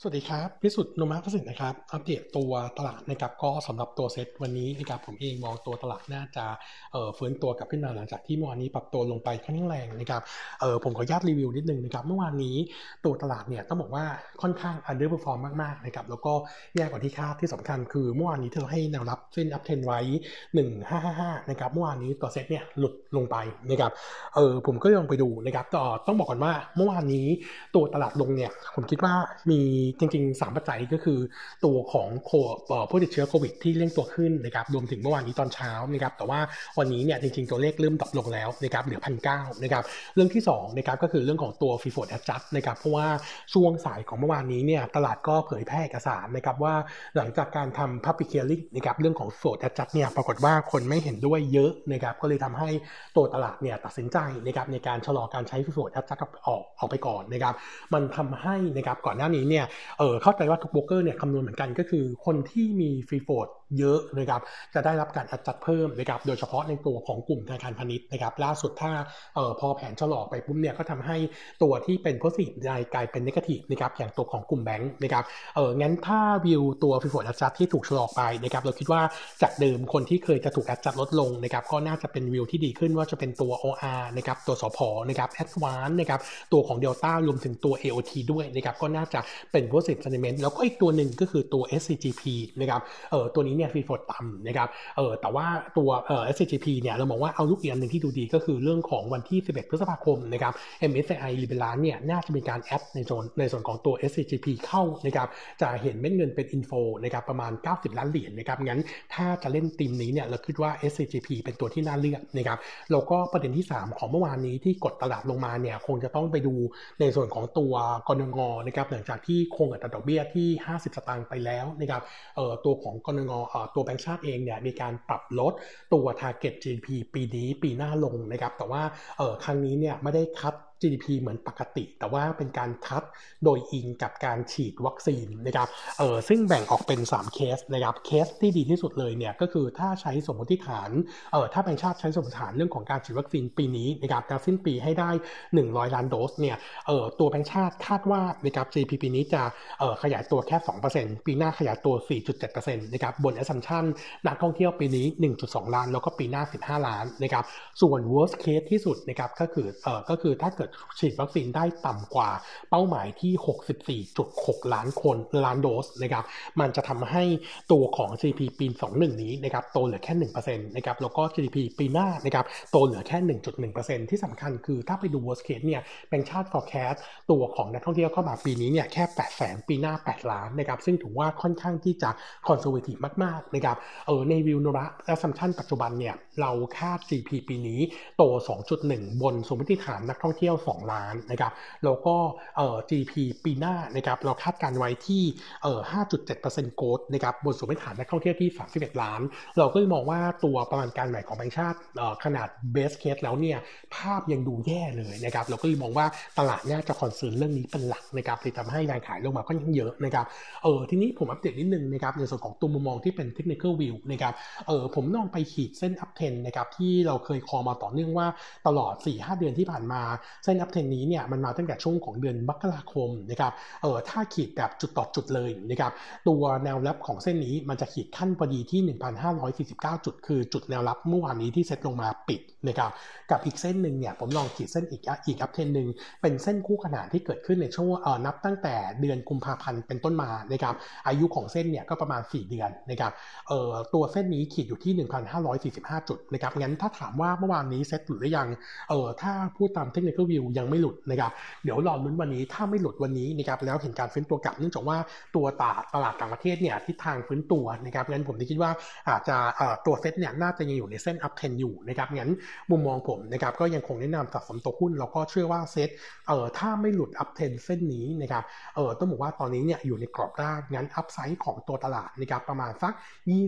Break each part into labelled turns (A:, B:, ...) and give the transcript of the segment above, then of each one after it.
A: สวัสดีครับพิสุทธิ์นุมาพสินนะครับ อัปเดตตัวตลาดนะครับก็สำหรับตัวเซ็ตวันนี้นะครับผมเองมองตัวตลาดน่าจะเอ่อฟื้นตัวกลับขึ้นมาหลังจากที่เมื่อวานนี้ปรับตัวลงไปค่อนข้างแรงนะครับเอ่อผมขออนุญาตรีวิวนิดนึงนะครับเมื่อวานนี้ตัวตลาดเนี่ยต้องบอกว่าค่อนข้าง underperform มมากๆนะครับแล้วก็แย่กว่าที่คาดที่สำคัญคือเมื่อวานนี้ที่เราให้แนวรับเส้น uptrend ไว้ 1555นะครับเมื่อวานนี้ตัวเซ็ตเนี่ยหลุดลงไปนะครับเออผมก็ลองไปดูนะครับต่อต้องบอกก่อนว่าเมื่อวานนี้ตัวตลาดลงเนี่ยผมคิดว่ามีจริงๆ 3 ปัจจัยก็คือตัวของโคผู้ติดเชื้อโควิดที่เร่งตัวขึ้นนะครับรวมถึงเมื่อวานนี้ตอนเช้านะครับแต่ว่าวันนี้เนี่ยจริงๆ ตัวเลขเริ่มตกลงแล้วนะครับเหลือพันเก้านะครับเรื่องที่2นะครับก็คือเรื่องของตัวฟีโฟดแอดจัดนะครับเพราะว่าช่วงสายของเมื่อวานนี้เนี่ยตลาดก็เผยแพร่เอกสารนะครับว่าหลังจากการทำ public hearing นะครับเรื่องของโฟดแอดจัดเนี่ยปรากฏว่าคนไม่เห็นด้วยเยอะนะครับก็เลยทำให้ตัวตลาดเนี่ยตัดสินใจนะครับในการชะลอการใช้ free float adjust ออกออกไปก่อนนะครับมันทำให้นะครับก่อนหน้านี้เนี่ยเออเข้าใจว่าทุกโบรกเกอร์เนี่ยคำนวณเหมือนกันก็คือคนที่มี free float เยอะนะครับจะได้รับการ adjust เพิ่มนะครับโดยเฉพาะในตัวของกลุ่มธนาคารพาณิชย์นะครับล่าสุดถ้าเอ่อพอแผนชะลอไปปุ๊บเนี่ยก็ทำให้ตัวที่เป็น positive กลายเป็น negative นะครับอย่างตัวของกลุ่มแบงค์นะครับเอองั้นถ้าวิวตัว free float adjust ที่ถูกชะลอไปนะครับเราคิดว่าจากเดิมคนที่เคยจะถูก adjust ลดลงนะครับก็น่าจะเป็นวิวที่ดีขึ้นว่าจะเป็นตัว OR นะครับตัวสพนะครับ ADVANC นะครับตัวของเดลต้ารวมถึงตัว AOT ด้วยนะครับก็น่าจะเป็น positive sentiment แล้วก็อีกตัวหนึ่งก็คือตัว SCGP นะครับเออตัวนี้เนี่ย free float ต่ำนะครับเออแต่ว่าตัวเออ SCGP เนี่ยเรามองว่า outlook อีกอันหนึ่งที่ดูดีก็คือเรื่องของวันที่ 11 พฤษภาคมนะครับ MSCI rebalance เนี่ยน่าจะมีการ add ในโซนในส่วนของตัว SCGP เข้านะครับจะเห็นเม็ดเงินเป็นอินโฟนะครับประมาณ 90 ล้านเหรียญนะครับงั้นถ้าจะเล่นทีมนี้เนี่ยเราคิดว่า SCGP เป็นตัวที่น่าเลือกนะครับแล้วก็ประเด็นที่ 3 ของเมื่อวานนี้ที่กดตลาดลงมาเนี่ยคงจะต้องไปดูในส่วนของตัวกรงงนะครับหลังจากที่คงอัตราดอกเบี้ยที่ 50 สตางค์ไปแล้วนะครับเอ่อตัวของกรงตัวแบงก์ชาติเองเนี่ยมีการปรับลดตัว target GDP ปีนี้ปีหน้าลงนะครับแต่ว่าเออครั้งนี้เนี่ยไม่ได้คัด GDP เหมือนปกติ แต่ว่าเป็นการคาดโดยอิงกับการฉีดวัคซีนนะครับเออซึ่งแบ่งออกเป็น 3 เคสนะครับเคสที่ดีที่สุดเลยเนี่ยก็คือถ้าใช้สมมติฐานเออถ้าแบงค์ชาติใช้สมมติฐานเรื่องของการฉีดวัคซีนปีนี้นะครับการสิ้นปีให้ได้ 100 ล้านโดสเนี่ยเออตัวแบงก์ชาติคาดว่านะครับ GDP ปีนี้จะเออขยายตัวแค่ 2%ปีหน้าขยายตัว 4.7%นะครับบน assumption นักท่องเที่ยวปีนี้ 1.2 ล้าน แล้วก็ปีหน้า 15 ล้านนะครับส่วน worst case ที่สุดนะครับก็คือเออก็คือถ้าเกิดฉีดวัคซีนได้ต่ำกว่าเป้าหมายที่ 64.6 ล้านคนล้านโดสนะครับ มันจะทำให้ตัวของ GDP ปี 21 นี้นะครับโตเหลือแค่1%นะครับ แล้วก็ GDP ปีหน้านะครับโตเหลือแค่ 1.1%ที่สำคัญคือถ้าไปดู worst case เนี่ยแบงค์ชาติ forecast ตัวของนักท่องเที่ยวเข้ามาปีนี้เนี่ยแค่ 8 แสนปีหน้า 8 ล้านนะครับซึ่งถือว่าค่อนข้างที่จะ conservative มากๆนะครับเออในวิวโนระ assumption ปัจจุบันเนี่ยเราคาด GDP ปีนี้โต 2.1 บนสมมติฐานนักท่องเที่ยว2 ล้านนะครับแล้วก็เอ่อ GDP ปีหน้านะครับเราคาดการไว้ที่เอ่อ5.7%โกดนะครับบนสมมติฐานนักท่องเที่ยวที่ 31 ล้าน เราก็เลยมองว่าตัวประมาณการใหม่ของแบงก์ชาติเอ่อขนาด base case แล้วเนี่ยภาพยังดูแย่เลยนะครับเราก็เลยมองว่าตลาดน่าจะคอนเซิร์นเรื่องนี้เป็นหลักนะครับเลยทำให้แรงขายลงมาก็ยังเยอะนะครับเออทีนี้ผมอัปเดตนิดนึงนะครับในส่วนของตัวมุมมองที่เป็น technical view นะครับเออผมลองไปขีดเส้น up trend นะครับที่เราเคยคอมาต่อเนื่องว่าตลอด 4-5 เดือนที่ผ่านมาเส้น up trend นี้เนี่ยมันมาตั้งแต่ช่วงของเดือนมกราคมนะครับเออถ้าขีดแบบจุดต่อจุดเลยนะครับตัวแนวรับของเส้นนี้มันจะขีดขั้นพอดีที่ 1,549 จุด คือจุดแนวรับเมื่อวานนี้ที่เซ็ตลงมาปิดนะครับกับอีกเส้นหนึ่งเนี่ยผมลองขีดเส้นอีกอีกอัพเทนหนึ่งเป็นเส้นคู่ขนานที่เกิดขึ้นในช่วงเออนับตั้งแต่เดือนกุมภาพันธ์เป็นต้นมานะครับอายุของเส้นเนี่ยก็ประมาณ 4 เดือนนะครับเออตัวเส้นนี้ขีดอยู่ที่ 1,545 จุดนะครับงั้นถ้าถามว่าเมื่อวานนี้เซ็ตหลุดหรือยังเออถ้าพูดตามเทคนิควิวยังไม่หลุดนะครับเดี๋ยวรอลุ้นวันนี้ถ้าไม่หลุดวันนี้นะครับแล้วเห็นการฟื้นตัวกลับเนื่องจากว่าตัวตลาดตลาดต่างประเทศเนี่ยทิศทางฟื้นตัวนะครับงั้นผมคิดว่าอาจจะตัวเซ็ตเนี่ยน่าจะยังอยู่ในเส้นอัพเทนอยู่นะครับงั้นมุมมองผมนะครับก็ยังคงแนะนำสะสมตัวหุ้นแล้วก็เชื่อว่าเซ็ตเอ่อถ้าไม่หลุดอัพเทนเส้นนี้นะครับเอ่อต้องบอกว่าตอนนี้เนี่ยอยู่ในกรอบด้านงั้นอัพไซด์ของตัวตลาดนะครับประมาณสัก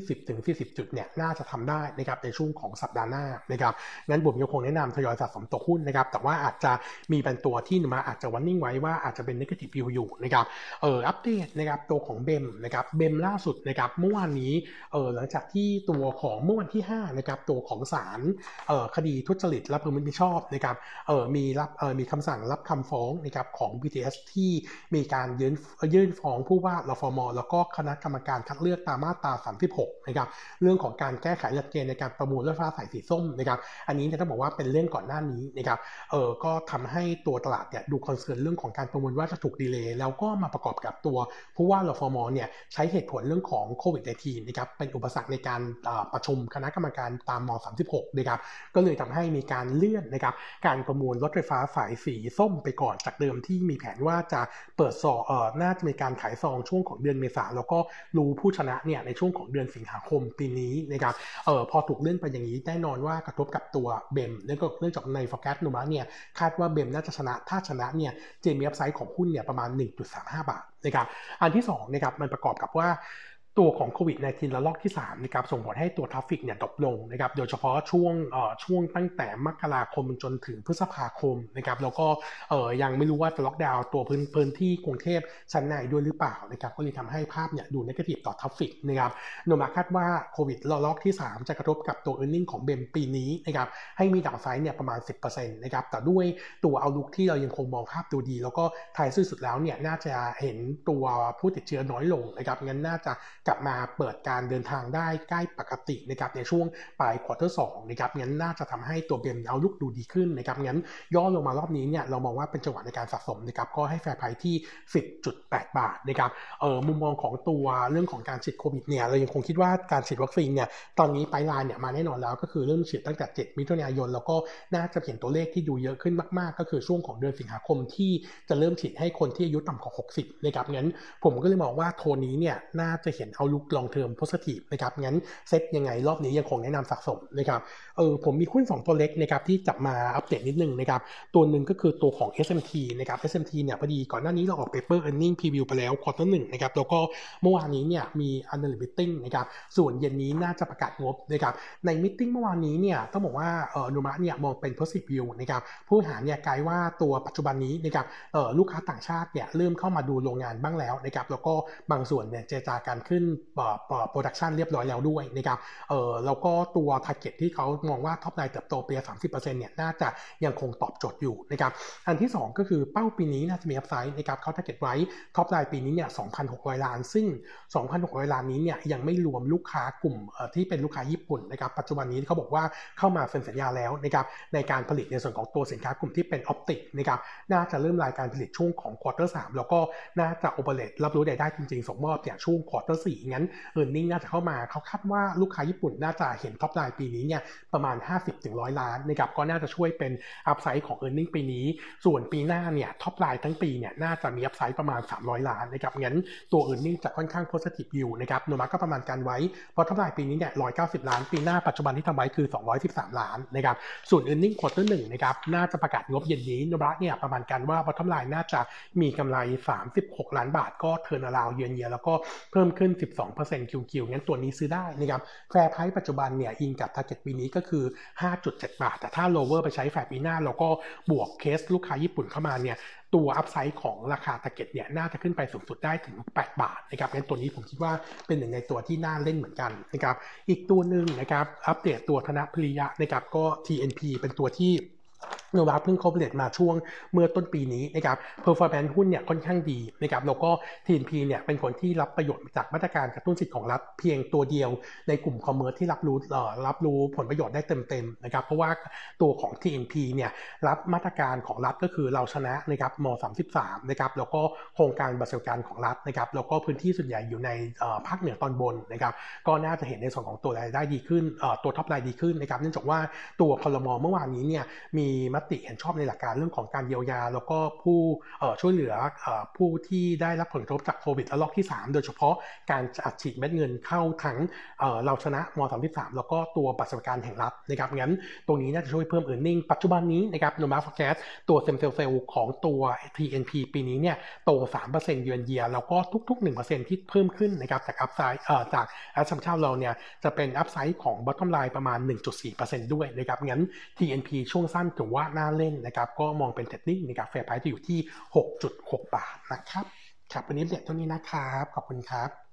A: 20-40 จุดเนี่ยน่าจะทำได้นะครับในช่วงของสัปดาห์หน้านะครับงั้นผมยังคงแนะนำทยอยสะสมตัวหุ้นนะครับแต่ว่าอาจจะมีเป็นตัวที่มาอาจจะวันนิ่งไว้ว่าอาจจะเป็น negative view อยู่นะครับเอออัปเดตนะครับตัวของเบมนะครับเบมล่าสุดนะครับเมื่อวานนี้เออหลังจากที่ตัวของเมื่อวันที่5นะครับตัวของศาลเออคดีทุจริตและประพฤติมิชอบนะครับเออมีรับเออมีคำสั่งรับคำฟ้องนะครับของ BTS ที่มีการยื่นยื่นฟ้องผู้ว่ารฟมแล้วก็คณะกรรมการคัดเลือกตามมาตรา36นะครับเรื่องของการแก้ไขหลักเกณฑ์ในการประมูลรถไฟฟ้าสายสีส้มนะครับอันนี้เนี่ยต้องบอกว่าเป็นเรื่องก่อนหน้านี้นะครับเออก็ทำให้ตัวตลาดเนี่ยดู concern เรื่องของการประมูลว่าจะถูก delay แล้วก็มาประกอบกับตัวผู้ว่ารฟมเนี่ยใช้เหตุผลเรื่องของโควิด -19 นะครับเป็นอุปสรรคในการประชุมคณะกรรมการตามม 36 นะครับก็เลยทำให้มีการเลื่อนนะครับการประมูลรถไฟฟ้าสายสีส้มไปก่อนจากเดิมที่มีแผนว่าจะเปิดซองเอ่อน่าจะมีการขายซองช่วงของเดือนเมษาแล้วก็รู้ผู้ชนะเนี่ยในช่วงของเดือนสิงหาคมปีนี้นะครับเออพอถูกเลื่อนไปอย่างนี้แน่นอนว่ากระทบกับตัวเบมเนื่องจากใน forecast นุมะเนี่ยคาดว่าเบมน่าจะชนะ ถ้าชนะเนี่ยจะมี upside ของหุ้นเนี่ยประมาณ 1.35 บาทนะครับ อันที่2นะครับมันประกอบกับว่า ตัวของโควิด -19 ระลอกที่3นะครับส่งผลให้ตัว traffic เนี่ยตกลงนะครับโดยเฉพาะช่วงเอ่อช่วงตั้งแต่มกราคมจนถึงพฤษภาคมนะครับแล้วก็เอ่อยังไม่รู้ว่าจะล็อกดาวน์ตัวพื้นพื้นที่กรุงเทพชั้นในด้วยหรือเปล่านะครับก็เลยทำให้ภาพเนี่ยดู negative ต่อ traffic นะครับโนมูระคาดว่าโควิดระลอกที่ 3 จะกระทบกับตัว e a r n i n g ของเบมปีนี้นะครับให้มี downside เนี่ยประมาณ 10%นะครับแต่ด้วยตัว outlook ที่เรายังคงมองภาพดูดี แล้วก็ท้ายสุดแล้วเนี่ยน่าจะเห็นตัวผู้ติดเชื้อน้อยลงนะครับงั้นน่าจะกลับมาเปิดการเดินทางได้ใกล้ปกตินะครับในช่วงปลาย quarter สองนะครับงั้นน่าจะทำให้ตัว BEM outlook ดูดีขึ้นนะครับงั้นย่อลงมารอบนี้เนี่ยเรามองว่าเป็นจังหวะในการสะสมนะครับก็ให้ fair price ที่ 10.8 บาทนะครับเออมุมมองของตัวเรื่องของการฉีดโควิดเนี่ยเรายังคงคิดว่าการฉีดวัคซีนเนี่ยตอนนี้ปลายลายเนี่ยมาแน่นอนแล้วก็คือเริ่มฉีดตั้งแต่ 7 มิถุนายน แล้วก็น่าจะเห็นตัวเลขที่ดูเยอะขึ้นมากๆ ก็คือช่วงของเดือนสิงหาคมที่จะเริ่มฉีดให้คนที่อายุต่ำกว่า 60นะครับงั้นผมก็เลยมองว่าโทนนี้เนี่ยน่าจะเห็น outlook long-term positive นะครับงั้นเซ็ตยังไงรอบนี้ยังคงแนะนำสะสมนะครับเออผมมีหุ้น2ตัวเล็กนะครับที่จับมาอัปเดตนิดนึงนะครับตัวหนึ่งก็คือตัวของ SMT นะครับ SMT เนี่ยพอดีก่อนหน้านี้เราออก paper earning preview ไปแล้ว quarter หนึ่งนะครับแล้วก็เมื่อวานนี้เนี่ยมี analyst meeting นะครับส่วนเย็นนี้น่าจะประกาศงบนะครับใน meeting เมื่อวานนี้เนี่ยต้องบอกว่าเออโนมูระเนี่ยมองเป็น positive view นะครับผู้บริหารเนี่ยกลายว่าตัวปัจจุบันนี้นะครับเออลูกค้าต่างชาติเนี่ยเริ่มเข้ามาดูโรงงานบ้างแล้วนะครับแล้วก็บางส่วนเนี่ยเจรจาการขึ้น production เรียบร้อยแล้วด้วยนะครับเออแล้วก็ตัว target ที่เขามองว่า top line เติบโตปีละ30%เปอร์เซ็นต์เนี่ยน่าจะยังคงตอบโจทย์อยู่นะครับอันที่2ก็คือเป้าปีนี้น่าจะมี upside นะครับเขา target ไว้top line ปีนี้เนี่ย2,600ล้าน ซึ่ง2,600ล้านนี้เนี่ยยังไม่รวมลูกค้ากลุ่มที่เป็นลูกค้าญี่ปุ่นนะครับปัจจุบันนี้เขาบอกว่าเข้ามาเซ็นสัญญาแล้วนะครับในการผลิตในส่วนของตัวสินค้ากลุ่มที่เป็น optic นะครับน่าจะเริ่มรายการผลิตช่วงของ quarter สามแล้วก็น่าจะ operate รับรู้รายได้จริงๆส่งมอบเนี่ยช่วง quarter สีงั้น earning น่าจะเข้ามาเขาคาดว่าลูกค้าญี่ปุ่นน่าจะเห็น top line ปีนี้เนี่ยประมาณ 50-100 ล้านนะครับก็น่าจะช่วยเป็นupside ของ e a r n i n g ปีนี้ ส่วนปีหน้าเนี่ย top line ทั้งปีเนี่ยน่าจะมี upside ประมาณ 300 ล้านนะครับงั้นตัว e a r n i n g จะค่อนข้าง positive อยู่นะครับโนมูระก็ประมาณการไว้เพราะ top line ปีนี้เนี่ย190 ล้านปีหน้าปัจจุบันที่ทำไว้คือ 213 ล้านนะครับส่วน e a r n i n g ควอเตอร์หนึ่งนะครับน่าจะประกาศงบเย็นนี้โนมูระเนี่ยประมาณการว่า top line น่าจะมีกำไร 36 ล้านบาทก็ turnaround year on year แล้วก็เพิ่มขึ้น12% QQ งั้นตัวนี้ซื้อได้นะครับfair price ปัจจุบันเนี่ยอิงกับ target ปีนี้ก็คือ 5.7 บาท แต่ถ้า rollover ไปใช้แฟร์ปีหน้าเราก็บวกเคสลูกค้าญี่ปุ่นเข้ามาเนี่ยตัว upside ของราคา target เนี่ยน่าจะขึ้นไปสูงสุดได้ถึง 8 บาทนะครับงั้นตัวนี้ผมคิดว่าเป็นหนึ่งในตัวที่น่าเล่นเหมือนกันนะครับอีกตัวหนึ่งนะครับอัปเดตตัวธนพิริยะนะครับก็ TNP เป็นตัวที่ โนมูระเพิ่ง complete มาช่วงเมื่อต้นปีนี้นะครับ performance หุ้นเนี่ยค่อนข้างดีนะครับแล้วก็TNP เนี่ยเป็นคนที่รับประโยชน์จากมาตรการกระตุ้นเศรษฐกิจของรัฐเพียงตัวเดียวในกลุ่ม commerce ที่รับรู้รับรู้ผลประโยชน์ได้เต็มๆนะครับเพราะว่าตัวของ TNP เนี่ยรับมาตรการของรัฐก็คือเราชนะนะครับม33นะครับแล้วก็โครงการบัตรสวัสดิการของรัฐนะครับแล้วก็พื้นที่ส่วนใหญ่อยู่ในภาคเหนือตอนบนนะครับก็น่าจะเห็นในส่วนของตัวรายได้ดีขึ้นตัว top line ดีขึ้นนะครับเนื่องจากว่าตัวคอรมอเมื่อวานนี้เนี่ยมีมติเห็นชอบในหลักการเรื่องของการเยียวยา แล้วก็ผู้ช่วยเหลือผู้ที่ได้รับผลกระทบจากโควิดระลอกที่ 3 โดยเฉพาะการอัดฉีดเม็ดเงินเข้าทั้งเราชนะม33แล้วก็ตัวบัตรสวัสดิการแห่งรัฐนะครับงั้นตรงนี้น่าจะช่วยเพิ่ม earning ปัจจุบันนี้นะครับโนมูระ forecast ตัว same store sale ของตัว TNP ปีนี้เนี่ยโต 3%เยือนเยียแล้วก็ทุก ๆ 1%ที่เพิ่มขึ้นนะครับจาก upside จาก assumption เราเนี่ยจะเป็น upside ของ bottom line ประมาณ 1.4%ด้วยนะครับงั้น TNP ช่วงสั้นถือว่าน่าเล่นนะครับ ก็มองเป็น trading นะครับ fair price จะอยู่ที่ 6.6 บาทนะครับครับวันนี้เรียนเท่านี้นะครับ ขอบคุณครับ